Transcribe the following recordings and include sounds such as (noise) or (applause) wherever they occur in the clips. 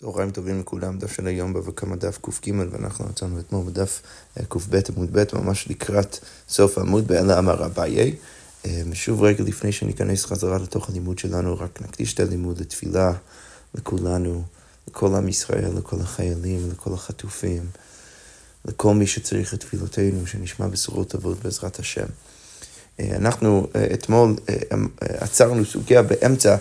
צהריים טובים לכולם, דף של היום בבא קמא דף קג, ואנחנו יצאנו אתמול בדף אה, קב עמוד ב', ממש לקראת סוף העמוד, באלה אמר אביי. אה, שוב רגע לפני שניכנס חזרה לתוך הלימוד שלנו, רק נקדיש את הלימוד לתפילה לכולנו, לכל עם ישראל, לכל החיילים, לכל החטופים, לכל מי שצריך את תפילותינו, שנשמע בשורות טובות בעזרת השם. אה, אנחנו אתמול עצרנו סוגיה באמצע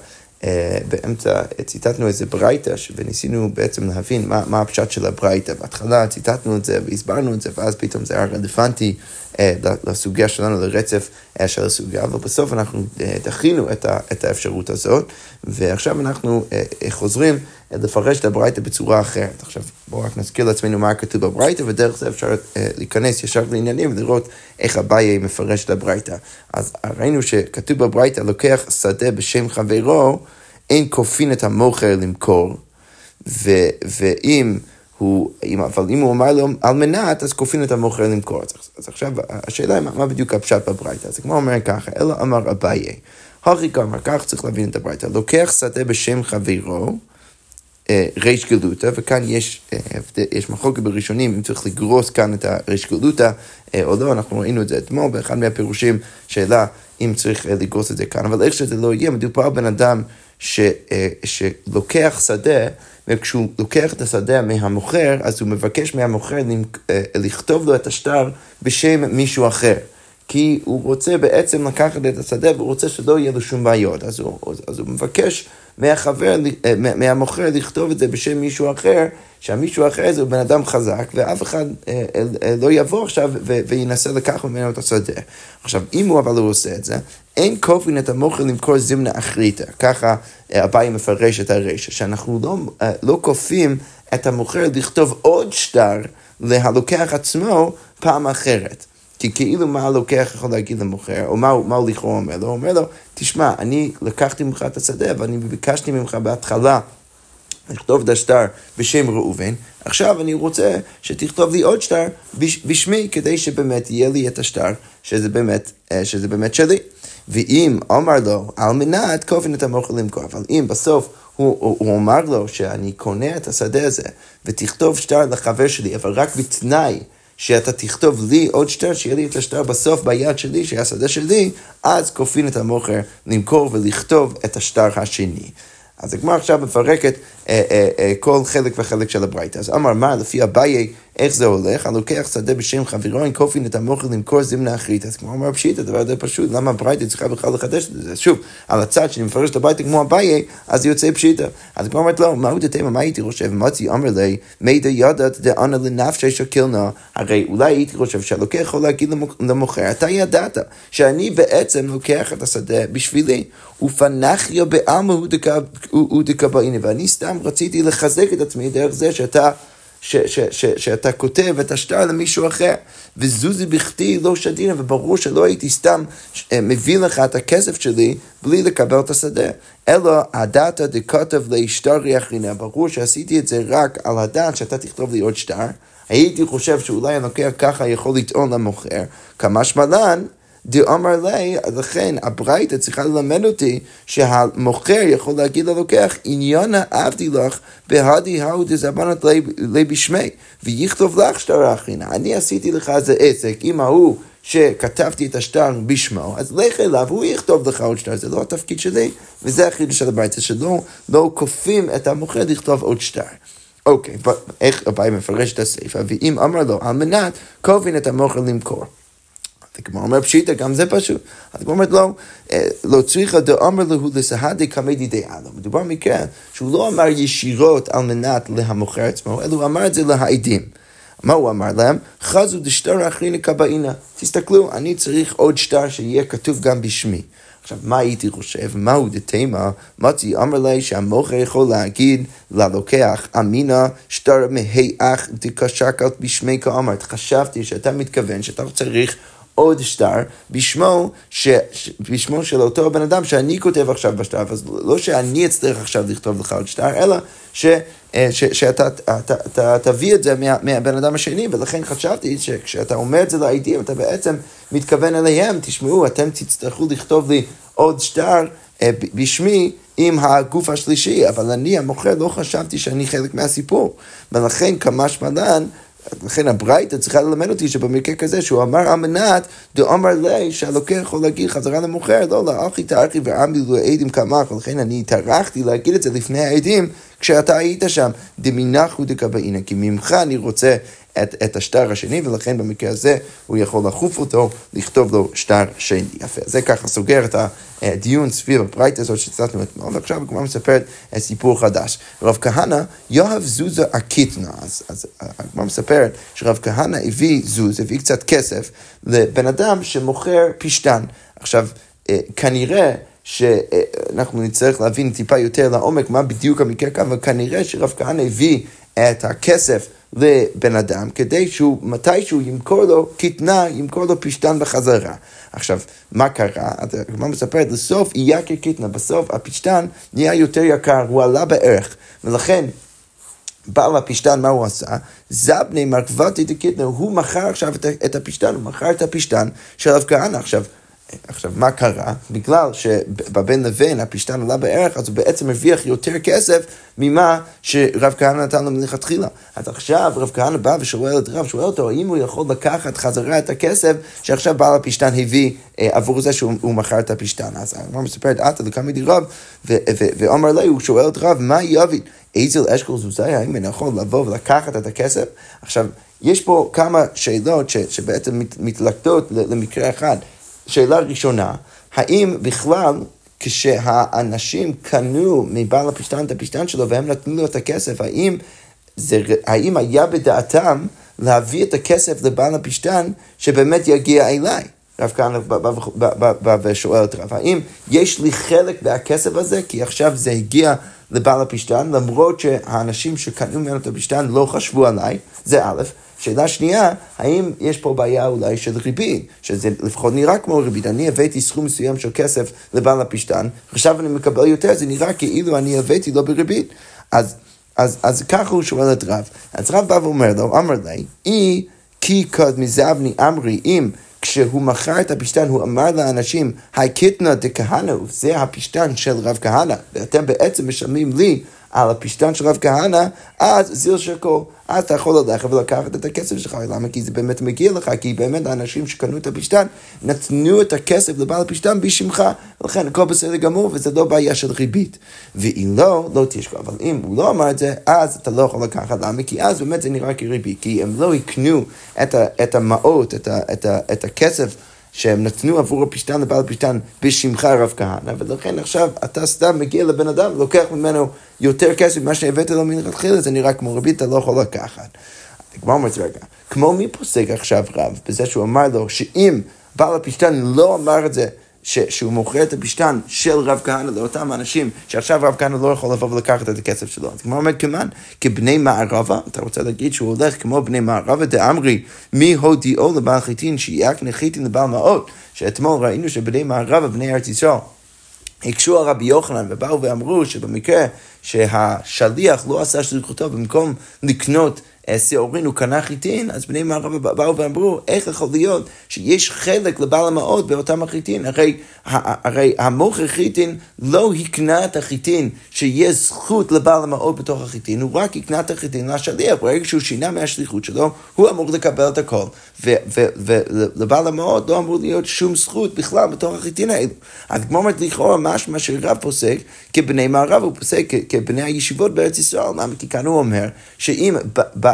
באמצע ציטטנו איזה ברייתא, וניסינו בעצם להבין מה, מה הפשט של הברייתא. בהתחלה ציטטנו את זה והסברנו את זה, ואז פתאום זה היה רלוונטי אה, לסוגיה שלנו, לרצף אה, של הסוגיה, אבל בסוף אנחנו דחינו את, ה, את האפשרות הזאת, ועכשיו אנחנו חוזרים לפרש את הברייתא בצורה אחרת. עכשיו בואו רק נזכיר לעצמנו מה כתוב בברייתא, ודרך זה אפשר להיכנס ישר לעניינים ולראות איך אביי מפרש את הברייתא. אז ראינו שכתוב בברייתא, לוקח שדה בשם חברו, אין כופין את המוכר למכור, ו, ואם הוא, אבל אם הוא אמר לו על מנת, אז כופין את המוכר למכור. אז, אז עכשיו השאלה היא מה בדיוק הפשט בברייתא. זה כמו אומר ככה, אלא אמר אביי, הכי גמר, כך צריך להבין את הברייתא, לוקח שדה בשם חברו, אה, ריש גלותא, וכאן יש, אה, יש מחלוקת בראשונים אם צריך לגרוס כאן את הריש גלותא אה, או לא, אנחנו ראינו את זה אתמול באחד מהפירושים, שאלה אם צריך לגרוס את זה כאן, אבל איך שזה לא יהיה, מדובר בן אדם ש, שלוקח שדה, וכשהוא לוקח את השדה מהמוכר, אז הוא מבקש מהמוכר לכתוב לו את השטר בשם מישהו אחר. כי הוא רוצה בעצם לקחת את השדה והוא רוצה שלא יהיה לו שום בעיות. אז הוא, אז הוא מבקש מהחבר, אה, מהמוכר לכתוב את זה בשם מישהו אחר, שהמישהו אחר הזה הוא בן אדם חזק, ואף אחד אה, אה, לא יבוא עכשיו וינסה לקחת ממנו את השדה. עכשיו, אם הוא אבל לא עושה את זה, אין כופין את המוכר למכור זמנה אחריתה. ככה אביי מפרש את הרשע, שאנחנו לא, לא כופים את המוכר לכתוב עוד שטר להלוקח עצמו פעם אחרת. כי כאילו מה הלוקח יכול להגיד למוכר, או מה, מה הוא לכאורה אומר לו? הוא אומר לו, תשמע, אני לקחתי ממך את השדה, ואני ביקשתי ממך בהתחלה לכתוב את השטר בשם ראובן, עכשיו אני רוצה שתכתוב לי עוד שטר בשמי, כדי שבאמת יהיה לי את השטר, שזה באמת, אה, שזה באמת שלי. ואם אמר לו, על מנת כופן את המוכר למכור, אבל אם בסוף הוא, הוא, הוא אמר לו שאני קונה את השדה הזה, ותכתוב שטר לחבר שלי, אבל רק בתנאי שאתה תכתוב לי עוד שטר, שיהיה לי את השטר בסוף ביד שלי, שיהיה השדה שלי, אז כופין את המוכר למכור ולכתוב את השטר השני. אז הגמרא עכשיו מפרקת כל חלק וחלק של הברייתא. אז אמר מה, לפי אביי, איך זה הולך? הלוקח שדה בשם חברו, אין כופין את המוכר למכור זמנה אחרית. אז כמו אמר פשיט, הדבר הזה פשוט, למה הברייתא צריכה בכלל לחדש את זה? שוב, על הצד שאני מפרש את הברייתא כמו אביי, אז יוצא פשיטה. אז כמו אומרת לו, מהו דתימה, מה הייתי חושב? מצי אמר לי, מידע ידעת דאנה לנפשי שקילנה. הרי אולי הייתי חושב שהלוקח יכול להגיד למוכר, אתה ידעת שאני בעצם לוקח את השדה בשבילי. ופנחיה בעלמא הוא דקבעיני, ואני סתם רציתי לחזק את עצמי דרך זה שאתה... ש, ש, ש, שאתה כותב את השטר למישהו אחר, וזוזי בכתי לא שדינה, וברור שלא הייתי סתם אה, מביא לך את הכסף שלי בלי לקבל את השדה. אלא הדתא דכתב להשתרי אחרינה, ברור שעשיתי את זה רק על הדעת שאתה תכתוב לי עוד שטר, הייתי חושב שאולי הנוקר ככה יכול לטעון למוכר, כמה שמלן דאמר לי, לכן הברייתא צריכה ללמד אותי שהמוכר יכול להגיד ללוקח, עניונה עבדי לך בהדי ההוא דזבנת לי בשמי, ויכתוב לך שטר אחרינה. אני עשיתי לך איזה עסק עם ההוא שכתבתי את השטר בשמו, אז לך אליו, הוא יכתוב לך עוד שטר, זה לא התפקיד שלי, וזה החידוש של הברייתא, שלא לא כופים את המוכר לכתוב עוד שטר. אוקיי, איך אביי מפרש את הסעיף, ואם אמר לו, על מנת כופין את המוכר למכור. הגמרא אומר פשיטא, גם זה פשוט. אז הגמרא אומרת לא, אה, לא צריכה דאמר לו לסהדי קמי דידי אלו. מדובר מכאן שהוא לא אמר ישירות על מנת להמוכר עצמו, אלא הוא אמר את זה להעדים. מה הוא אמר להם? חזו דשטר אחריני קבעינה. תסתכלו, אני צריך עוד שטר שיהיה כתוב גם בשמי. עכשיו, מה הייתי חושב? מהו דתימה? מצי אמר לי שהמוכר יכול להגיד ללוקח אמינה שטר מהי אח דקשקת בשמי כאמרת. חשבתי שאתה מתכוון שאתה צריך עוד שטר בשמו, ש, בשמו של אותו בן אדם שאני כותב עכשיו בשטר, אז לא שאני אצטרך עכשיו לכתוב לך עוד שטר, אלא ש, אה, ש, שאתה אתה, אתה, אתה, תביא את זה מה, מהבן אדם השני, ולכן חשבתי שכשאתה אומר את זה לעדים, אתה בעצם מתכוון אליהם, תשמעו, אתם תצטרכו לכתוב לי עוד שטר אה, בשמי עם הגוף השלישי, אבל אני המוכר לא חשבתי שאני חלק מהסיפור. ולכן כמשמע לן, לכן הברייתא צריכה ללמד אותי שבמקרה כזה שהוא אמר על מנת דאמר לי שהלוקח יכול להגיד חזרה למוכר, לא, לא, אחי תארכי ועמי עדים כמך, ולכן אני טרחתי להגיד את זה לפני העדים כשאתה היית שם, דמינכו דקבעינא, כי ממך אני רוצה את, את השטר השני, ולכן במקרה הזה הוא יכול לחוף אותו, לכתוב לו שטר שני. יפה. זה ככה סוגר את הדיון סביב הברייתא הזאת שהצלחנו אתמול, ועכשיו הוא כבר מספר סיפור חדש. רב כהנא יאהב זוזה הקיטנה, אז, אז הגמרא מספרת שרב כהנא הביא זוז, הביא קצת כסף לבן אדם שמוכר פשתן. עכשיו, אה, כנראה שאנחנו נצטרך להבין טיפה יותר לעומק מה בדיוק המקרה כאן, אבל כנראה שרב כהנא הביא את הכסף לבן אדם, כדי שהוא, מתישהו ימכור לו קטנה, ימכור לו פשטן בחזרה. עכשיו, מה קרה? הגמרא מספרת, לסוף אייקר קטנה, בסוף הפשטן נהיה יותר יקר, הוא עלה בערך, ולכן... בעל הפשטן, מה הוא עשה? זבני מרכבתי דקטנה, הוא מכר עכשיו את הפשטן, הוא מכר את הפשטן של רב כהנא. עכשיו, עכשיו, מה קרה? בגלל שבבין לבין הפשטן עלה בערך, אז הוא בעצם הרוויח יותר כסף ממה שרב כהנא נתן לו מלכתחילה. אז עכשיו רב כהנא בא ושואל את רב, שואל אותו, האם הוא יכול לקחת חזרה את הכסף שעכשיו בעל הפשטן הביא אה, עבור זה שהוא מכר את הפשטן. אז הגמרא מספרת, עתה לקמא רב, ואמר לי, הוא שואל את רב, מה יבין? איזל אשכול זוזאי, האם אני יכול לבוא ולקחת את הכסף? עכשיו, יש פה כמה שאלות ש, שבעצם מת, מתלקטות למקרה אחד. שאלה ראשונה, האם בכלל כשהאנשים קנו מבעל הפשטן את הפשטן שלו והם נתנו לו את הכסף, האם, זה, האם היה בדעתם להביא את הכסף לבעל הפשטן שבאמת יגיע אליי? רב כהנא בא ושואל את רב, האם יש לי חלק מהכסף הזה? כי עכשיו זה הגיע לבעל הפשטן, למרות שהאנשים שקנו ממנו את הפשטן לא חשבו עליי, זה א', שאלה שנייה, האם יש פה בעיה אולי של ריבית, שזה לפחות נראה כמו ריבית. אני הבאתי סכום מסוים של כסף לבעל הפשטן, עכשיו אני מקבל יותר, זה נראה כאילו אני הבאתי לא בריבית. אז, אז, אז ככה הוא שואל את רב. אז רב בא ואומר לו, אמר לי, אי כי קוד מזבני אמרי, אם כשהוא מכר את הפשטן, הוא אמר לאנשים, היי קיטנה דכהנא, זה הפשטן של רב כהנא, ואתם בעצם משלמים לי על הפשטן של רב כהנא, אז זיל שקו, אז אתה יכול ללכת ולקחת את הכסף שלך. למה? כי זה באמת מגיע לך, כי באמת האנשים שקנו את הפשטן נתנו את הכסף לבעל הפשטן בשמך, ולכן הכל בסדר גמור, וזה לא בעיה של ריבית. ואם לא, לא תשקו. אבל אם הוא לא אמר את זה, אז אתה לא יכול לקחת. למה? כי אז באמת זה נראה כריבית, כי הם לא יקנו את, ה, את המעות, את, ה, את, ה, את הכסף. שהם נתנו עבור הפשטן לבעל הפשטן בשמך רב כהנא, ולכן עכשיו אתה סתם מגיע לבן אדם ולוקח ממנו יותר כסף ממה שהבאת לו מלכתחילה, זה נראה כמו ריבית, אתה לא יכול לקחת. הגמרא אומרת, רגע, כמו מי פוסק עכשיו רב, בזה שהוא אמר לו שאם בעל הפשטן לא אמר את זה ש, שהוא מוכר את הפשטן של רב כהנא לאותם אנשים, שעכשיו רב כהנא לא יכול לבוא ולקחת את הכסף שלו. אז כמו אומר כמובן, כבני מערבה, אתה רוצה להגיד שהוא הולך כמו בני מערבה דאמרי, מי הודיעו לבעל חיטין שיעק נחיתין לבעל מעות, שאתמול ראינו שבני מערבה, בני ארץ ישראל, הקשו על רבי יוחנן ובאו ואמרו שבמקרה שהשליח לא עשה שליחותו במקום לקנות שעורין הוא קנה חיטין, אז בני מערב באו ואמרו, איך יכול להיות שיש חלק לבעל המעות באותם החיטין? הרי, הרי המוכר חיטין לא הקנה את החיטין שיש זכות לבעל המעות בתוך החיטין, הוא רק הקנה את החיטין לשליח, ברגע שהוא שינה מהשליחות שלו, הוא אמור לקבל את הכל. ולבעל המעות לא אמור להיות שום זכות בכלל בתוך החיטין האלו. אז כמו אומרת לכאורה משמע שרב פוסק כבני מערב, הוא פוסק כבני הישיבות בארץ ישראל, למה? כי כאן הוא אומר שאם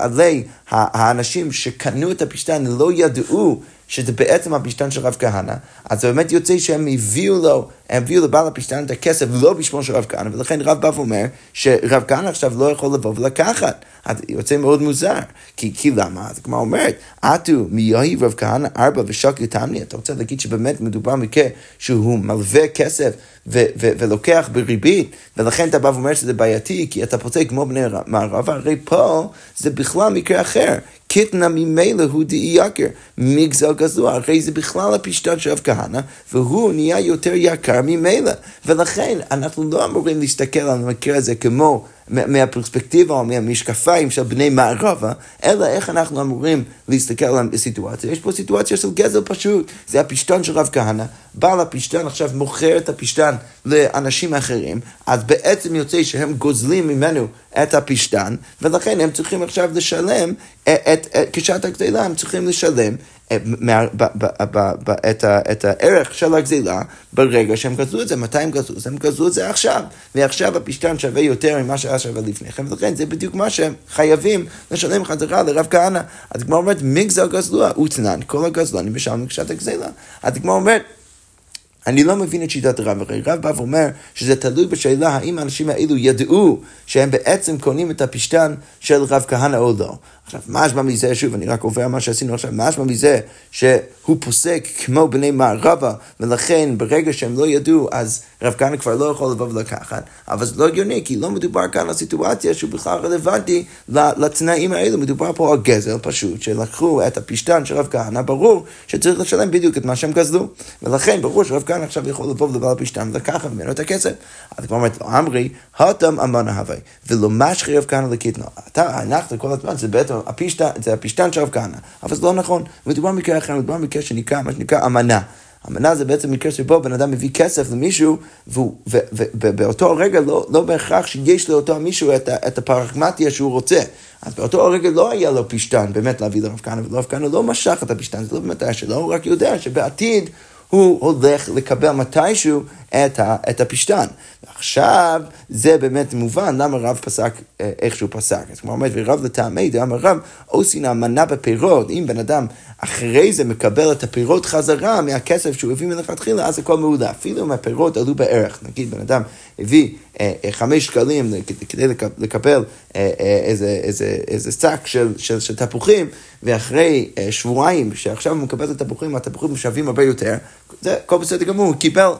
בעלי האנשים שקנו את הפשטן לא ידעו שזה בעצם הפשטן של רב כהנא, אז זה באמת יוצא שהם הביאו לו, הם הביאו לבעל הפשטן את הכסף לא בשמו של רב כהנא, ולכן רב בא ואומר שרב כהנא עכשיו לא יכול לבוא ולקחת. אז יוצא מאוד מוזר, כי, כי למה? אז כמו אומרת, עטו מיהי רב כהנא ארבע ושקי תמני, אתה רוצה להגיד שבאמת מדובר מקרה שהוא מלווה כסף ו- ו- ולוקח בריבית, ולכן אתה בא ואומר שזה בעייתי, כי אתה פוצע כמו בני מערבה, הרי פה זה בכלל מקרה אחר. קיטנה ממילא הוא דאי יקר, מגזר גזוע, הרי זה בכלל הפשטן של רב כהנא, והוא נהיה יותר יקר ממילא. ולכן אנחנו לא אמורים להסתכל על המקרה הזה כמו מהפרספקטיבה או מהמשקפיים של בני מערבה, אלא איך אנחנו אמורים להסתכל על הסיטואציה. יש פה סיטואציה של גזל פשוט, זה הפשטן של רב כהנא, בעל הפשטן עכשיו מוכר את הפשטן לאנשים אחרים, אז בעצם יוצא שהם גוזלים ממנו את הפשטן, ולכן הם צריכים עכשיו לשלם, את, את, את, כשעת הגזלה הם צריכים לשלם את הערך של הגזילה ברגע שהם גזלו את זה. מתי הם גזלו? הם גזלו את זה עכשיו. ועכשיו הפשטן שווה יותר ממה שהיה שווה לפני כן, ולכן זה בדיוק מה שהם חייבים לשלם חזרה לרב כהנא. אז כמו אומרת, מגזל גזלוה, ותנן, כל הגזלנים משלמים כשעת הגזילה. אז כמו אומרת, אני לא מבין את שיטת רב, הרי רב בא ואומר שזה תלוי בשאלה האם האנשים האלו ידעו שהם בעצם קונים את הפשטן של רב כהנא או לא. עכשיו, משמע מזה, שוב, אני רק עובר מה שעשינו עכשיו, משמע מזה שהוא פוסק כמו בני מערבה, ולכן ברגע שהם לא ידעו, אז רב כהנא כבר לא יכול לבוא ולקחת, אבל זה לא הגיוני, כי לא מדובר כאן על סיטואציה שהוא בכלל רלוונטי לתנאים האלו, מדובר פה על גזל פשוט, שלקחו את הפשטן של רב כהנא, ברור שצריך לשלם בדיוק את מה שהם גזלו, ולכן ברור שרב כהנא עכשיו יכול לבוא לבעל הפשטן ולקחת ממנו את הכסף. אז כבר אומרת לו, אמרי, הותם אמנה הווי, ולא משכי רב כהנא לקטנו. אתה, אנחנו כל הזמן, זה בעצם הפשטן, זה הפשטן של רב כהנא, אבל זה לא נכון, מדובר במקרה אחר, מדובר במקרה שנקרא, מה שנקרא אמנה. אמנה זה בעצם מקרה שבו בן אדם מביא כסף למישהו, ובאותו רגע לא, לא בהכרח שיש לאותו מישהו את, את הפרגמטיה שהוא רוצה. אז באותו רגע לא היה לו פשטן באמת להביא לרב כהנא, ורב כהנא לא משך את הפשטן, זה לא באמת היה שלו, הוא רק יודע שבעתיד הוא הולך לקבל מתישהו את, ה, את הפשטן. ועכשיו זה באמת מובן למה רב פסק אה, איך שהוא פסק. אז כמו אומרת, ורב לטעמי דאמר רב, עושין אמנה בפירות, אם בן אדם אחרי זה מקבל את הפירות חזרה מהכסף שהוא הביא מלכתחילה, אז הכל מעולה. אפילו אם הפירות עלו בערך, נגיד בן אדם הביא אה, אה, חמש שקלים כדי לקבל איזה, איזה, איזה שק של, של, של תפוחים, ואחרי שבועיים שעכשיו הוא מקבל את התפוחים, התפוחים שווים הרבה יותר, זה הכל בסדר גמור, הוא קיבל,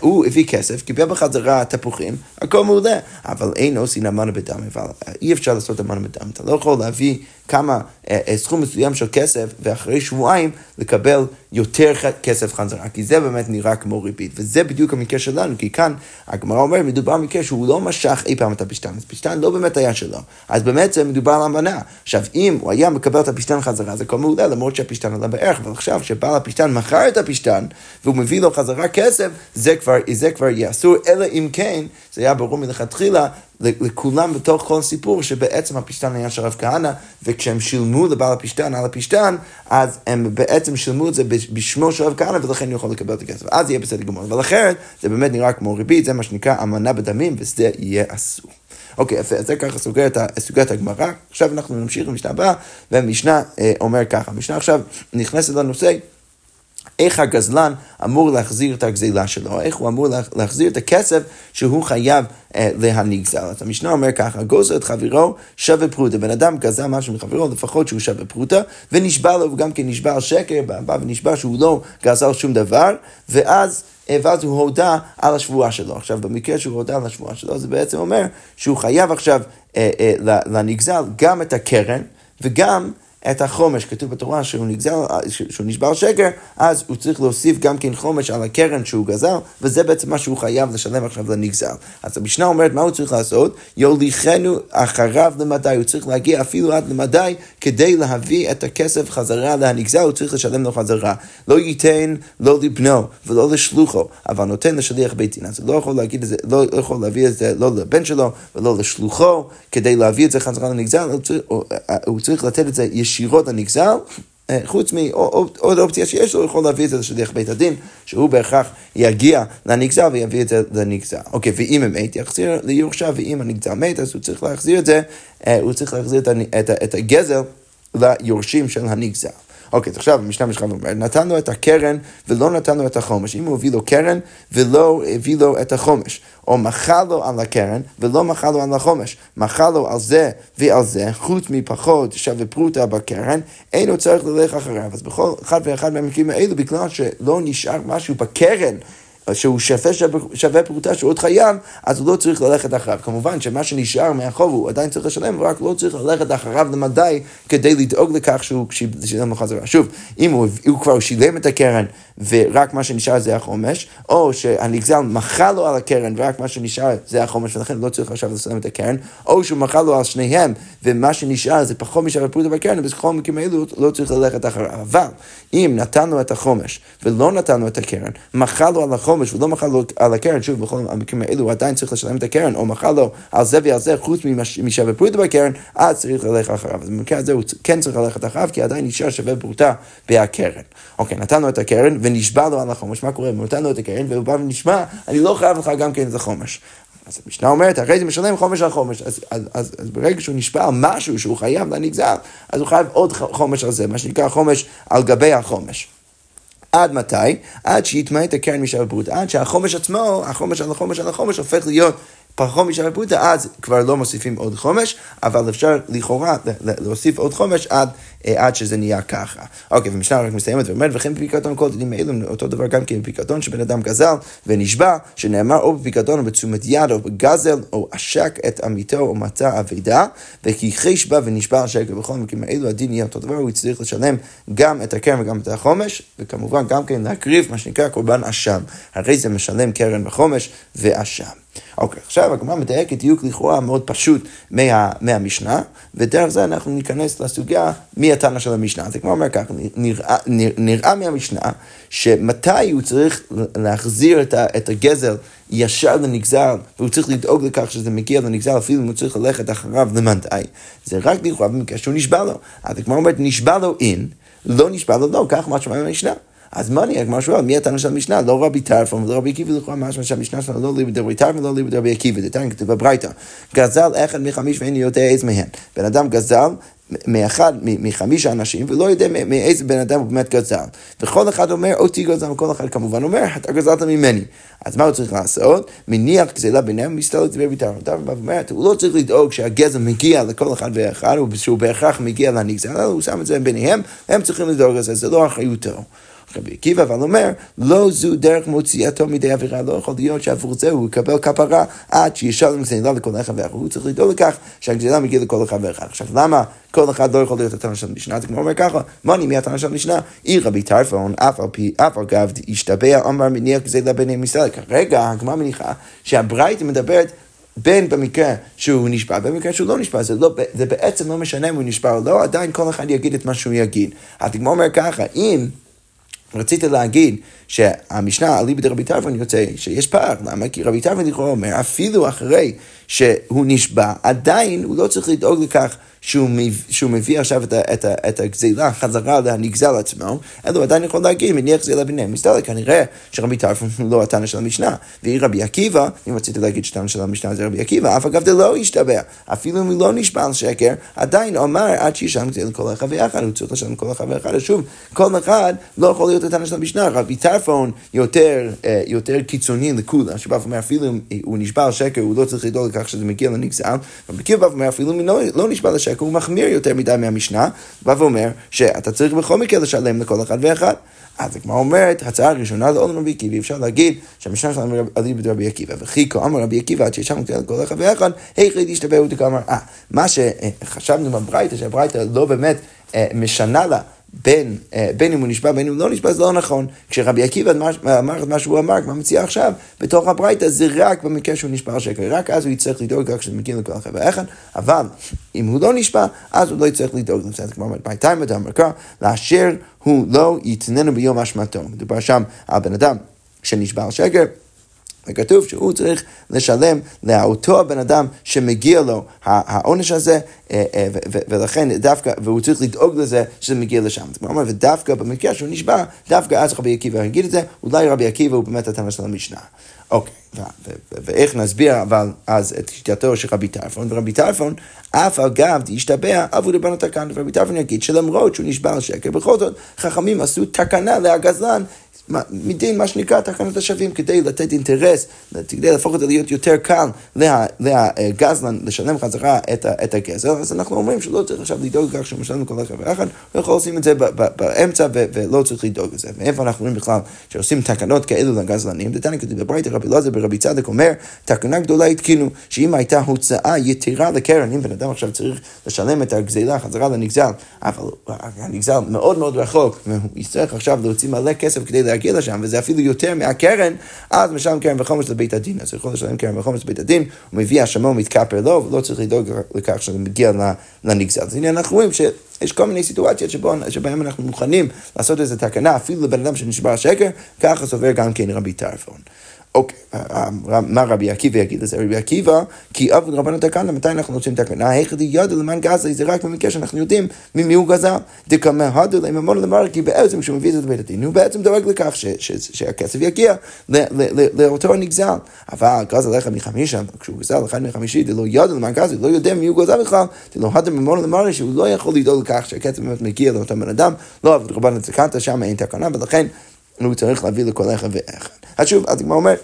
הוא הביא כסף, קיבל בחזרה תפוחים, הכל מעולה, אבל אין עושים אמנה בדם, אבל אי אפשר לעשות אמנה בדם, אתה לא יכול להביא כמה, אה, אה, סכום מסוים של כסף, ואחרי שבועיים לקבל יותר כסף חזרה, כי זה באמת נראה כמו ריבית, וזה בדיוק המקרה שלנו, כי כאן הגמרא אומרת, מדובר במקרה שהוא לא משך אי פעם את הפשטן, אז פשטן לא באמת היה שלו, אז באמת זה מדובר על אמנה. עכשיו, אם הוא היה מקבל את הפשטן חזרה, זה הכל מעולה, למרות שהפשטן עלה בערך, אבל עכשיו שבעל הפשטן מכר את הפשטן, והוא מביא לו חזרה כסף, זה כבר, זה כבר יהיה אסור, אלא אם כן, זה היה ברור מלכתחילה, לכולם בתוך כל הסיפור שבעצם הפשטן היה של רב כהנא, וכשהם שילמו לבעל הפשטן על הפשטן, אז הם בעצם שילמו את זה בשמו של רב כהנא, ולכן הוא יכול לקבל את הכסף. אז יהיה בסדר גמור. אבל אחרת, זה באמת נראה כמו ריבית, זה מה שנקרא אמנה בדמים, וזה יהיה אסור. אוקיי, יפה, אז זה ככה סוגר את סוגיית הגמרא. עכשיו אנחנו נמשיך למשנה הבאה, והמשנה אה, אומר ככה, המשנה עכשיו נכנסת לנושא. איך הגזלן אמור להחזיר את הגזילה שלו, איך הוא אמור להחזיר את הכסף שהוא חייב אה, להנגזל. אז המשנה אומר ככה, גוזר את חברו שווה פרוטה. בן אדם גזל משהו מחברו, לפחות שהוא שווה פרוטה, ונשבע לו, וגם כן נשבע על שקר, בא ונשבע שהוא לא גזל שום דבר, ואז... אה, ואז הוא הודה על השבועה שלו. עכשיו, במקרה שהוא הודה על השבועה שלו, זה בעצם אומר שהוא חייב עכשיו אה, אה, לנגזל גם את הקרן וגם את החומש, כתוב בתורה שהוא, נגזל, שהוא נשבר שקר, אז הוא צריך להוסיף גם כן חומש על הקרן שהוא גזל, וזה בעצם מה שהוא חייב לשלם עכשיו לנגזל. אז המשנה אומרת, מה הוא צריך לעשות? יוליכנו אחריו למדי, הוא צריך להגיע אפילו עד למדי כדי להביא את הכסף חזרה לנגזל, הוא צריך לשלם לו חזרה. לא ייתן לא לבנו ולא לשלוחו, אבל נותן לשליח בית דין. אז הוא לא יכול להגיד את זה, לא יכול להביא את זה לא לבן שלו ולא לשלוחו, כדי להביא את זה חזרה לנגזל, הוא צריך, הוא צריך לתת את זה ישירות. ישירות לנגזל, אה, חוץ מעוד אופציה שיש לו, הוא יכול להביא את זה לשליח בית הדין, שהוא בהכרח יגיע לנגזל ויביא את זה לנגזל. אוקיי, ואם המת, יחזיר ליורשה, ואם הנגזל מת, אז הוא צריך להחזיר את זה, אה, הוא צריך להחזיר את הגזל ליורשים של הנגזל. אוקיי, אז עכשיו המשנה משכב אומר, נתן לו את הקרן ולא נתן לו את החומש. אם הוא הביא לו קרן ולא הביא לו את החומש, או מחל לו על הקרן ולא מחל לו על החומש, מחל לו על זה ועל זה, חוץ מפחות שווה פרוטה בקרן, אינו צריך ללך אחריו. אז בכל אחד ואחד מהמקרים האלו, בגלל שלא נשאר משהו בקרן, שהוא שווה, שווה, פרוטה שהוא עוד חייב, אז הוא לא צריך ללכת אחריו. כמובן שמה שנשאר מהחוב הוא עדיין צריך לשלם, רק לא צריך ללכת אחריו למדי כדי לדאוג לכך שהוא שילם לו חזרה. שוב, אם הוא, הוא כבר שילם את הקרן ורק מה שנשאר זה החומש, או שהנגזל מחל לו על הקרן ורק מה שנשאר זה החומש ולכן לא צריך עכשיו לשלם את הקרן, או שהוא מחל לו על שניהם ומה שנשאר זה פחות משווה פרוטה בקרן, אז בכל מקרים האלו לא צריך ללכת אחריו. אבל אם נתנו את החומש ולא נתנו את הקרן, מחל לו על החומש ולא מחל לו על הקרן, שוב, בכל המקרים האלו הוא עדיין צריך לשלם את הקרן, או מחל לו על זה ועל זה חוץ משווה פרוטה בקרן, אז צריך ללכת אחריו. אז במקרה הזה הוא כן צריך ללכת אחריו, כי עדיין נשאר שווה פרוטה בהקרן. אוקיי, נתנו את הקרן ונשבע לו על החומש, מה קורה? נתנו את הקרן והוא בא ונשמע, אני לא חייב לך גם כן את החומש. אז המשנה אומרת, אחרי זה משלם חומש על חומש. אז, אז, אז, אז ברגע שהוא נשבע על משהו שהוא חייב לנגזל, אז הוא חייב עוד חומש על זה, מה שנקרא חומש על גבי החומש. עד מתי? עד שיטמע את הקרן משווה פרוטה, עד שהחומש עצמו, החומש על החומש על החומש הופך להיות פחות משווה פרוטה, אז כבר לא מוסיפים עוד חומש, אבל אפשר לכאורה להוסיף עוד חומש עד, אה, עד שזה נהיה ככה. אוקיי, ומשנה רק מסיימת ואומרת, וכן בפיקדון כל דינים האלו, אותו דבר גם כן בפיקדון שבן אדם גזל ונשבע, שנאמר או בפיקדון או בתשומת יד או בגזל, או עשק את עמיתו או מצא אבידה, וכי חיש בה ונשבע על שקר בכל מקרים האלו, הדין יהיה אותו דבר, הוא יצטרך לשלם גם את הקרן וגם את החומש, וכמובן גם כן להקריב מה שנקרא קורבן אשם. הרי זה משלם קרן וחומש ואשם. אוקיי, עכשיו הגמרא מדייקת דיוק לכאורה מאוד פשוט מה, מהמשנה, ודרך זה אנחנו ניכנס לסוגיה מי התנא של המשנה. אז הגמרא אומר ככה, נראה, נראה, נראה מהמשנה שמתי הוא צריך להחזיר את, ה, את הגזל ישר לנגזל, והוא צריך לדאוג לכך שזה מגיע לנגזל, אפילו אם הוא צריך ללכת אחריו למדי, זה רק לכאורה במקרה שהוא נשבע לו. אז הגמרא אומרת, נשבע לו אין, לא נשבע לו לא, כך מה שמע במשנה. אז מה נהיה? כמו שהוא מי התנא של המשנה? לא רבי טרפון ולא רבי עקיבא, לכאורה משמע שהמשנה שלנו לא ליבי דרבי טרפון ולא ליבי דרבי עקיבא, זה תנא כתוב בברייתא. גזל אחד מחמיש ואין יודע איזה מהן. בן אדם גזל מאחד, מחמישה אנשים, ולא יודע מאיזה בן אדם הוא באמת גזל. וכל אחד אומר, אותי גזל, וכל אחד כמובן אומר, אתה גזלת ממני. אז מה הוא צריך לעשות? מניח גזלה ביניהם, ומסתלק דבר ביתר. הוא אומר, הוא לא צריך לדאוג שהגזל מגיע לכל אחד ואחד, שהוא בהכרח מגיע לנגזל, הוא שם את זה ביניהם, הם צריכים לדאוג לזה, זה לא אחריותו. רבי עקיבא אבל אומר, לא זו דרך מוציאתו מידי עבירה, לא יכול להיות שעבור זה הוא יקבל כפרה עד שישלם גזילה לכל אחד ואחד. הוא צריך לדאוג לכך שהגזילה מגיעה לכל אחד ואחד. עכשיו למה כל אחד לא יכול להיות התנא של המשנה? זה כמו אומר ככה, מוני מי התנא של המשנה? אי רבי טרפון, אף על פי, אף על גב, השתבע, אמר מניח גזילה ביני מישראל. כרגע הגמרא מניחה שהברייתא מדברת בין במקרה שהוא נשבע, במקרה שהוא לא נשבע, זה, לא, זה בעצם לא משנה אם הוא נשבע או לא, עדיין כל אחד יגיד את מה שהוא יגיד. התגמור אומר ככה, אם רציתי להגיד שהמשנה אליבא דרבי טרפון יוצא שיש פער, למה? כי רבי טרפון לכאורה אומר, אפילו אחרי שהוא נשבע, עדיין הוא לא צריך לדאוג לכך שהוא מביא, שהוא מביא עכשיו את, את, את הגזילה חזרה לנגזל עצמו, אלא הוא עדיין יכול להגיד, מניח גזילה ביניהם. מסתכל, כנראה שרבי טרפון הוא (laughs) לא התנא של המשנה. והיא רבי עקיבא, אם רציתי להגיד שתנא של המשנה זה רבי עקיבא, אף אגב זה לא השתבע. אפילו אם הוא לא נשבע על שקר, עדיין אומר עד שישלם גזילה לכל אחד ואחד, הוא צריך לשלם לכל אחד ואחד. שוב, כל אחד לא יכול להיות התנא של המשנה. רבי טרפון יותר, אה, יותר קיצוני לכולם, שבא ואומר אפילו אם הוא נשבע על שקר, הוא לא צריך לדאוג לכך שזה מגיע לנגזל. רבי עקיבא אומר אפילו אם הוא לא נשבע על שקר, הוא מחמיר יותר מדי מהמשנה, בא ואומר שאתה צריך בכל מקרה לשלם לכל אחד ואחד. אז הגמרא אומרת, הצעה הראשונה זה עוד רבי עקיבא, אפשר להגיד שהמשנה שלנו עלי ברבי עקיבא, וכי כה אמר רבי עקיבא, עד שישבנו לכל אחד ואחד, היכי תשתבהו ותקאמר, אה, מה שחשבנו בברייתא, שהברייתא לא באמת אה, משנה לה בין, אה, בין אם הוא נשבע בין אם הוא לא נשבע, זה לא נכון. כשרבי עקיבא אמר את מה שהוא אמר, מה מציע עכשיו, בתוך הברייתא זה רק במקרה שהוא נשבע על שקר, רק אז הוא יצטרך לדאוג רק כשזה מגיע לכל אחד ואחד, אבל אם הוא לא נשבע, אז הוא לא יצטרך לדאוג לזה. כמו אומרת, ביתיים אדם מרקע, לאשר הוא לא יתננו ביום אשמתו. מדובר שם על בן אדם שנשבע על שקר. וכתוב שהוא צריך לשלם לאותו הבן אדם שמגיע לו העונש הזה, אה, אה, ולכן דווקא, והוא צריך לדאוג לזה שזה מגיע לשם. זאת אומרת, ודווקא במקרה שהוא נשבע, דווקא אז רבי עקיבא יגיד את זה, אולי רבי עקיבא הוא באמת התנא של המשנה. אוקיי, ואיך נסביר אבל אז את שיטתו של רבי טרפון, ורבי טרפון, אף על גב דהשתבע אבו דבנו תקן, ורבי טרפון יגיד שלמרות שהוא נשבע על שקר, בכל זאת חכמים עשו תקנה להגזלן מדין מה שנקרא תקנת השבים, כדי לתת אינטרס, כדי להפוך את זה להיות יותר קל לגזלן לשלם חזרה את, את הגזל, אז אנחנו אומרים שלא צריך עכשיו לדאוג לכך שהוא משלם לכל אחד ואחד, הוא יכול לשים את זה באמצע ולא צריך לדאוג לזה. מאיפה אנחנו רואים בכלל שעושים תקנות כאלו לגזלנים? דתניא כתוב בברייתא רבי אלעזר ברבי צדק אומר, תקנה גדולה התקינו, שאם הייתה הוצאה יתרה לקרן, אם בן אדם עכשיו צריך לשלם את הגזילה חזרה לנגזל, אבל הנגזל מאוד מאוד רחוק, והוא יצטרך עכשיו להוציא מלא כסף כדי להגיע לשם, וזה אפילו יותר מהקרן, אז משלם קרן וחומש לבית הדין. אז הוא יכול לשלם קרן וחומש לבית הדין, הוא מביא האשמה ומתכפר לו, ולא צריך לדאוג לכך שזה מגיע לנגזל. אז הנה אנחנו רואים ש... יש כל מיני סיטואציות שבהן אנחנו מוכנים לעשות איזו תקנה, אפילו לבן אדם שנשבר השקר, ככה סובר גם כן רבי טרפון. אוקיי, אה, אה, מה רבי עקיבא יגיד לזה? רבי עקיבא, כי אבו רבנו תקנה, מתי אנחנו רוצים תקנה? היכד ידו למען גזל, זה רק במקרה שאנחנו יודעים ממי הוא גזל. דקמא הדו לממון למר, כי בעצם כשהוא מביא את זה לבית הדין, הוא בעצם דואג לכך שהכסף יגיע לאותו הנגזל. אבל גזל אחד מחמישה, כשהוא גזל אחד מחמישי, דלא ידו למען גזל, לא יודע מי הוא גזל בכלל, דלא הדו ממון למר, שהוא לא יכול לדאוג לכך שהכסף באמת מגיע לאותו בן אדם, לא אבו רבנו תקנה, שם אין תקנה, ולכן הוא צריך להביא לכל אחד ואחד. אז שוב, אז הגמרא אומר,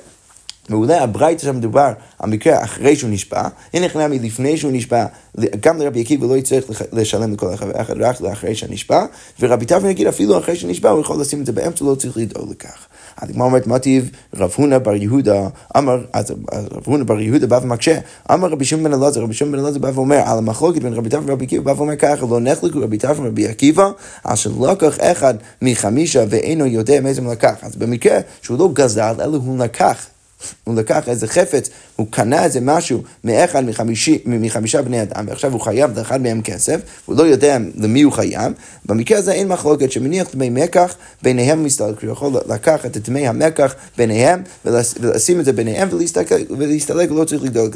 מעולה, הברייתא שם מדובר על מקרה אחרי שהוא נשבע, הנה חנמי לפני שהוא נשבע, גם לרבי עקיבא לא יצטרך לשלם לכל אחד רק לאחרי שנשבע, ורבי טרפון יגיד אפילו אחרי שנשבע הוא יכול לשים את זה באמצע, לא צריך לדאוג לכך. הגמרא אומרת, מה טיב רב הונא בר יהודה, אמר, אז רב הונא בר יהודה בא ומקשה, אמר רבי שמעון בן אלעזר, רבי שמעון בן אלעזר בא ואומר, על המחלוקת בין רבי טרפון ורבי עקיבא, בא ואומר ככה, לא נחלקו רבי טרפון ורבי עקיבא, על שלקח אחד מחמישה ואינו יודע מאיזה לקח. אז במקרה שהוא לא גזל, אלא הוא לקח הוא לקח איזה חפץ, הוא קנה איזה משהו מאחד מחמישי, מחמישה בני אדם, ועכשיו הוא חייב לאחד מהם כסף, הוא לא יודע למי הוא חייב, במקרה הזה אין מחלוקת שמניח דמי מקח ביניהם מסתלק, הוא יכול לקחת את דמי המקח ביניהם ולשים את זה ביניהם ולהסתלק, לא צריך לדאוג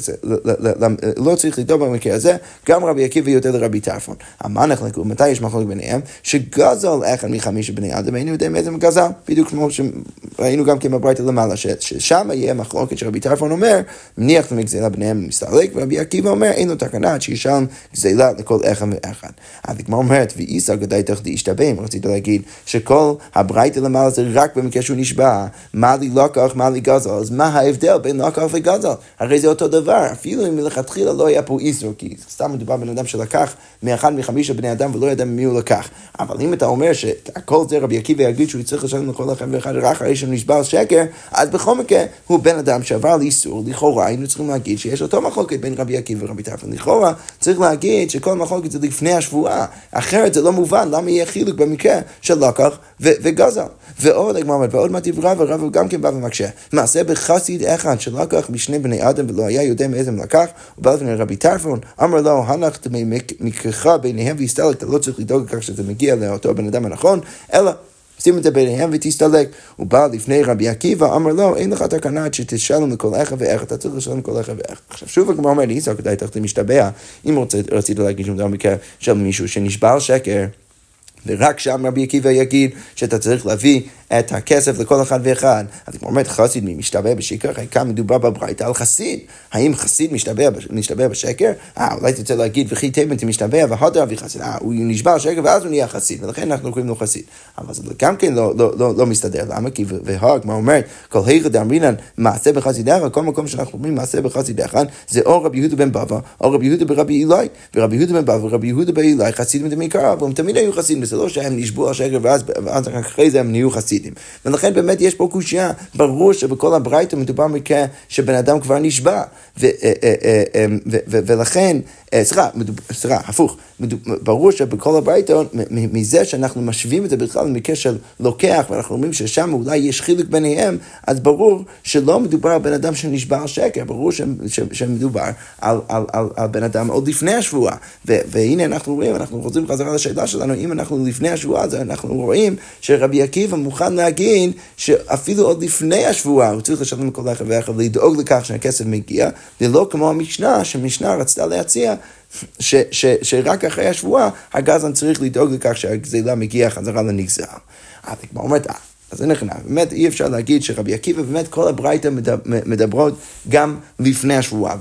לא צריך לדאוג במקרה הזה, גם רבי עקיבא יותר לרבי טרפון. מה נחלקו, מתי יש מחלוקת ביניהם? שגזל אחד מחמישה בני אדם, היינו יודעים איזה גזל, בדיוק כמו שראינו גם כן בברייתא למעלה, ששם יהיה מחלוקת שרבי טרפון אומר, מניח למי גזילה ביניהם מסתלק, ורבי עקיבא אומר, אין לו תקנה עד שישלם גזילה לכל אחד ואחד. אז הגמרא אומרת, ואיסא תחתי אם רצית להגיד שכל הברייתא למעלה זה רק במקרה שהוא נשבע, מה לי לקח, מה לי גזל, אז מה ההבדל בין לקח וגזל? הרי זה אותו דבר, אפילו אם מלכתחילה לא היה פה איסור, כי סתם מדובר בן אדם שלקח מאחד מחמישה בני אדם ולא ידע ממי הוא לקח. אבל אם אתה אומר שהכל זה רבי עקיבא יגיד שהוא צריך לשלם לכל אחד ואחד רק אחרי שהוא נשבע על שקר, אז בכל מקרה הוא בן אדם שעבר על איסור, לכאורה היינו צריכים להגיד שיש אותו מחלוקת בין רבי עקיבא ורבי טרפון. לכאורה צריך להגיד שכל מחלוקת זה לפני השבועה, אחרת זה לא מובן למה יהיה חילוק במקרה של לקח וגזל. ועוד הגמרא אומרת, ועוד מטיב רב, ורב גם כן בא ומקשה. מעשה בחסיד אחד שלקח משני בני אדם ולא היה יודע מאיזה לקח, הוא בא לפני רבי טרפון, אמר לו, הנח מקרך ביניהם והסתלק, אתה לא צריך לדאוג לכך שזה מגיע לאותו בן אדם הנכון, אלא שים את זה ביניהם ותסתלק. הוא בא לפני רבי עקיבא, אמר לו, אין לך תקנה עד שתשלם לכל אחד ואחד, אתה צריך לשלם לכל אחד ואחד. עכשיו שוב הגמרא אומר, ניסה כדאי תחת משתבע, אם רצית להגיד שום דבר מקרה של מישהו שנשבע על שקר. ורק שם רבי עקיבא יגיד שאתה צריך להביא את הכסף לכל אחד ואחד. אז כמו אומרת חסיד משתבע בשקר, כאן מדובר בברייתא על חסיד. האם חסיד משתבע, בשקר? אה, אולי תרצה להגיד וכי תימן משתבע והודר אבי חסיד. אה, הוא נשבע על שקר ואז הוא נהיה חסיד, ולכן אנחנו קוראים לו חסיד. אבל זה גם כן לא, לא, לא, לא מסתדר. למה? כי והאג, מה אומרת? כל היכא דאמרינן מעשה בחסידך, כל מקום שאנחנו אומרים מעשה בחסידך, זה או רבי יהודה בן בבא, או רבי יהודה ברבי אלי, ורבי יהודה בן בבא ורבי יהודה באלי חסידים דמי והם תמיד היו חסידים, זה לא שהם נשבעו על שקר ואז אחרי זה הם נהיו חסידים. חסידים. ולכן באמת יש פה קושייה, ברור שבכל הברייתא מדובר מקרה שבן אדם כבר נשבע, ולכן, סליחה, סליחה, הפוך, ברור שבכל הברייתות, מזה שאנחנו משווים את זה בכלל למקרה של לוקח, ואנחנו אומרים ששם אולי יש חילוק ביניהם, אז ברור שלא מדובר על בן אדם שנשבע על שקר, ברור שמדובר על, על, על, על בן אדם עוד לפני השבועה. והנה אנחנו רואים, אנחנו חוזרים חזרה לשאלה שלנו, אם אנחנו לפני השבועה, אז אנחנו רואים שרבי עקיבא מוכן להגיד שאפילו עוד לפני השבועה הוא צריך לשלם לכל אחד ואחד, לדאוג לכך שהכסף מגיע, ולא כמו המשנה, שהמשנה רצתה להציע ש, ש, שרק אחרי השבועה הגזן צריך לדאוג לכך שהגזילה מגיעה חזרה לנגזר. אז כמו אומרת, אז זה נכנע. באמת אי אפשר להגיד שרבי עקיבא, באמת כל הברייתא מדברות גם לפני השבועה,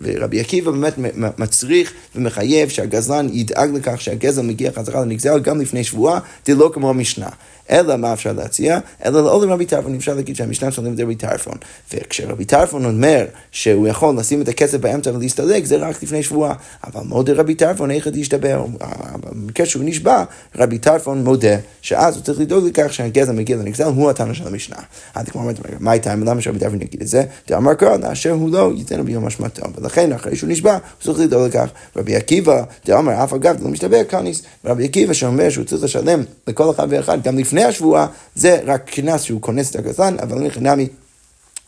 ורבי עקיבא באמת מצריך ומחייב שהגזלן ידאג לכך שהגזל מגיע חזרה לנגזל גם לפני שבועה, דלא כמו המשנה. אלא מה אפשר להציע? אלא לא לרבי טרפון, אפשר להגיד שהמשנה שואלים את רבי טרפון. וכשרבי טרפון אומר שהוא יכול לשים את הכסף באמצע ולהסתלק, זה רק לפני שבועה. אבל מודה רבי טרפון, איך ישתבר? במקרה שהוא נשבע, רבי טרפון מודה, שאז הוא צריך לדאוג לכך שהגזע מגיע לנגזל, הוא הטענה של המשנה. עד כמו אומרת, מה הייתה, למה שרבי טרפון יגיד את זה? דאמר קרא, לאשר הוא לא ייתן ביום השמטו. ולכן, אחרי שהוא נשבע, הוא צריך לדאוג לכך. רבי עקיבא, דאמר אף אגב, לא משתבע קניס. רבי עקיבא שאומר שהוא צריך לשלם לכל אחד ואחד, גם לפני השבועה, זה רק קנס שהוא כונס את הגזלן, אבל לא חינמי.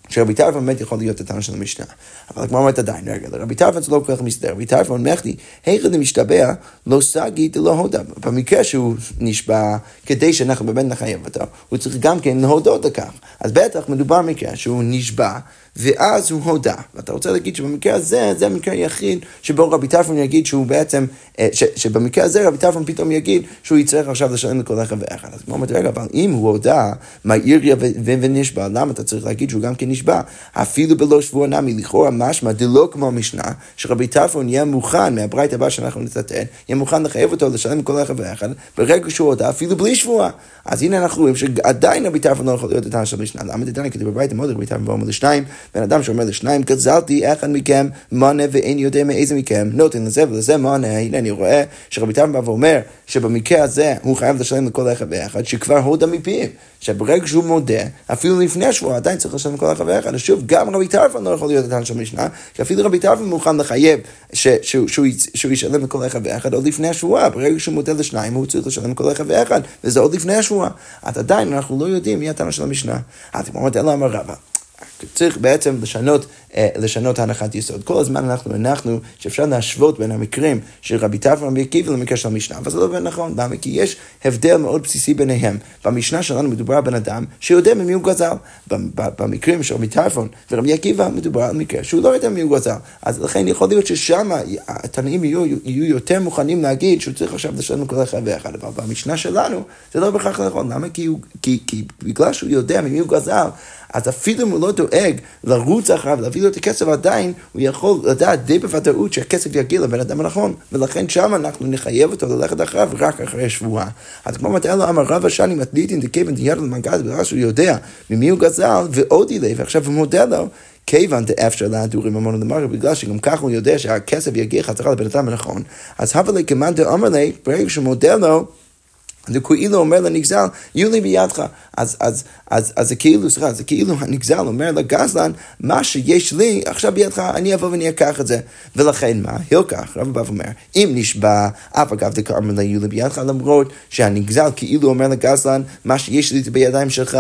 שרבי טרפון באמת יכול להיות הטענה של המשנה. אבל הגמרא אומרת עדיין, רגע, לרבי טרפון זה לא כל כך מסתדר. רבי טרפון מחטיא, היכא דמשתבע, לא סגי דלא הודה. במקרה שהוא נשבע, כדי שאנחנו באמת נחייב אותו, הוא צריך גם כן להודות לכך. אז בטח מדובר במקרה שהוא נשבע, ואז הוא הודה. ואתה רוצה להגיד שבמקרה הזה, זה המקרה היחיד שבו רבי טרפון יגיד שהוא בעצם, אה, ש, שבמקרה הזה רבי טרפון פתאום יגיד שהוא יצטרך עכשיו לשלם לכל אחד ואחד. אז הוא אומר, רגע, אבל אם הוא הודה, מה עיריה ונשבע, למה אתה צריך להגיד שהוא גם כן נשבע? אפילו בלא שבוע נמי, לכאורה משמע דלא כמו המשנה, שרבי טרפון יהיה מוכן, מהברית הבא שאנחנו נצטט, יהיה מוכן לחייב אותו לשלם לכל אחד ואחד, ברגע שהוא הודה, אפילו בלי שבועה. אז הנה אנחנו רואים שעדיין רבי טרפון לא יכול להיות הטענה של המשנה. למה דתניא כתוב בברית המוד רבי טרפון ואומר לשניים, בן אדם שאומר לשניים, גזלתי אחד מכם מונה ואין יודע מאיזה מכם, נותן לזה ולזה מונה, הנה אני רואה שרבי טרפון בא ואומר שבמקרה הזה הוא חייב לשלם לכל אחד ואחד שכבר הודה מפיו, שברגע שהוא מודה, אפילו לפני השבוע עדיין צריך לשלם לכל אחד ואחד. אז שוב, גם רבי טרפון לא יכול להיות הטענה של המשנה, כי אפילו רבי טרפון מוכן לחייב שהוא ישלם לכל אחד ואחד עוד לפני השבועה, ברגע שהוא מודה לשניים הוא צריך לשלם לכל אחד ואחד, וזה עוד לפני השבועה. אז עדיין אנחנו לא יודעים מי הטענה של המשנה. אז כמו אומרת, אלא אמר רבא. צריך בעצם לשנות, אה, לשנות הנחת יסוד. כל הזמן אנחנו הנחנו שאפשר להשוות בין המקרים של רבי טרפון ורבי עקיבא למקרה של המשנה, אבל זה לא באמת נכון. למה? כי יש הבדל מאוד בסיסי ביניהם. במשנה שלנו מדובר על בן אדם שיודע ממי הוא גזל. במקרים של רבי טרפון ורבי עקיבא מדובר על מקרה שהוא לא יודע ממי הוא גזל. אז לכן יכול להיות ששם התנאים יהיו, יהיו יותר מוכנים להגיד שהוא צריך עכשיו לשלם לכל אחד ואחד. אבל במשנה שלנו זה לא בהכרח נכון. למה? כי, הוא, כי, כי בגלל שהוא יודע ממי הוא גזל, אז אפילו אם הוא לא דואג לרוץ אחריו, להביא לו את הכסף עדיין, הוא יכול לדעת די בוודאות שהכסף יגיע לבן אדם הנכון, ולכן שם אנחנו נחייב אותו ללכת אחריו רק אחרי שבועה. אז כמו מתאר אלא אמר רבא שאני מתניתין דכיון דידע למאן גזליה, בגלל שהוא יודע ממי הוא גזל, ואודי ליה, ועכשיו הוא מודה לו. כיוון דאפשר לאהדורי ממונא למריה, בגלל שגם ככה הוא יודע שהכסף יגיע חזרה לבן אדם הנכון, אז הוה ליה כמאן דאמר ליה, ברגע שהוא מודה לו, זה כאילו אומר לנגזל, יהיו לי בידך. אז, אז, אז, אז זה כאילו, סליחה, זה כאילו הנגזל אומר לגזלן, מה שיש לי עכשיו בידך, אני אבוא ואני אקח את זה. ולכן מה? הלכך, רבא ואומר, אם נשבע, אף אגב דקאמר לה יהיו לי בידך, למרות שהנגזל כאילו אומר לגזלן, מה שיש לי בידיים שלך,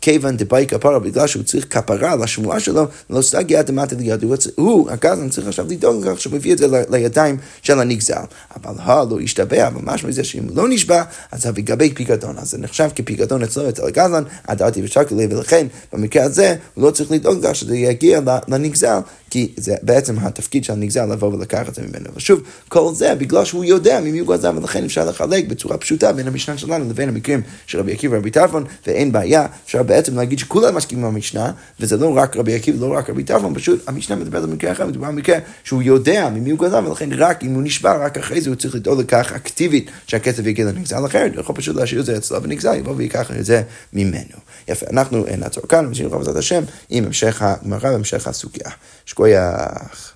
כיוון דבאי כפרה, בגלל שהוא צריך כפרה לשמועה שלו, לא סתגיה דמטה ליד, הוא, הגזלן צריך עכשיו לדאוג לכך שהוא מביא את זה לידיים של הנגזל. אבל הלא ישתבע, אבל משמע זה שאם לא נשבע, אז לגבי פיקדון, אז זה נחשב כפיקדון אצלו אצל הגזלן, הדעתי ושקלי, ולכן במקרה הזה הוא לא צריך לדאוג לך שזה יגיע לנגזל, כי זה בעצם התפקיד של הנגזל לבוא ולקחת את זה ממנו. ושוב, כל זה בגלל שהוא יודע ממי הוא גזל, ולכן אפשר לחלק בצורה פשוטה בין המשנה שלנו לבין המקרים של רבי עקיבא ורבי טרפון, ואין בעיה, אפשר בעצם להגיד שכולם מסכימים עם המשנה, וזה לא רק רבי עקיבא, לא רק רבי טרפון, פשוט המשנה מדברת על מקרה אחר, מדובר על מקרה שהוא יודע ממי הוא גזל, ולכן רק אם הוא נשבע, רק אחרי זה הוא צריך לדאוג לכך אקטיבית שהכסף יגיע לנגזל אחרת, הוא יכול פשוט להשאיר את זה אצלו ונגזל, יבוא ויקח את זה ממנו. יפה, אנחנו נעצור כאן. שכוייח.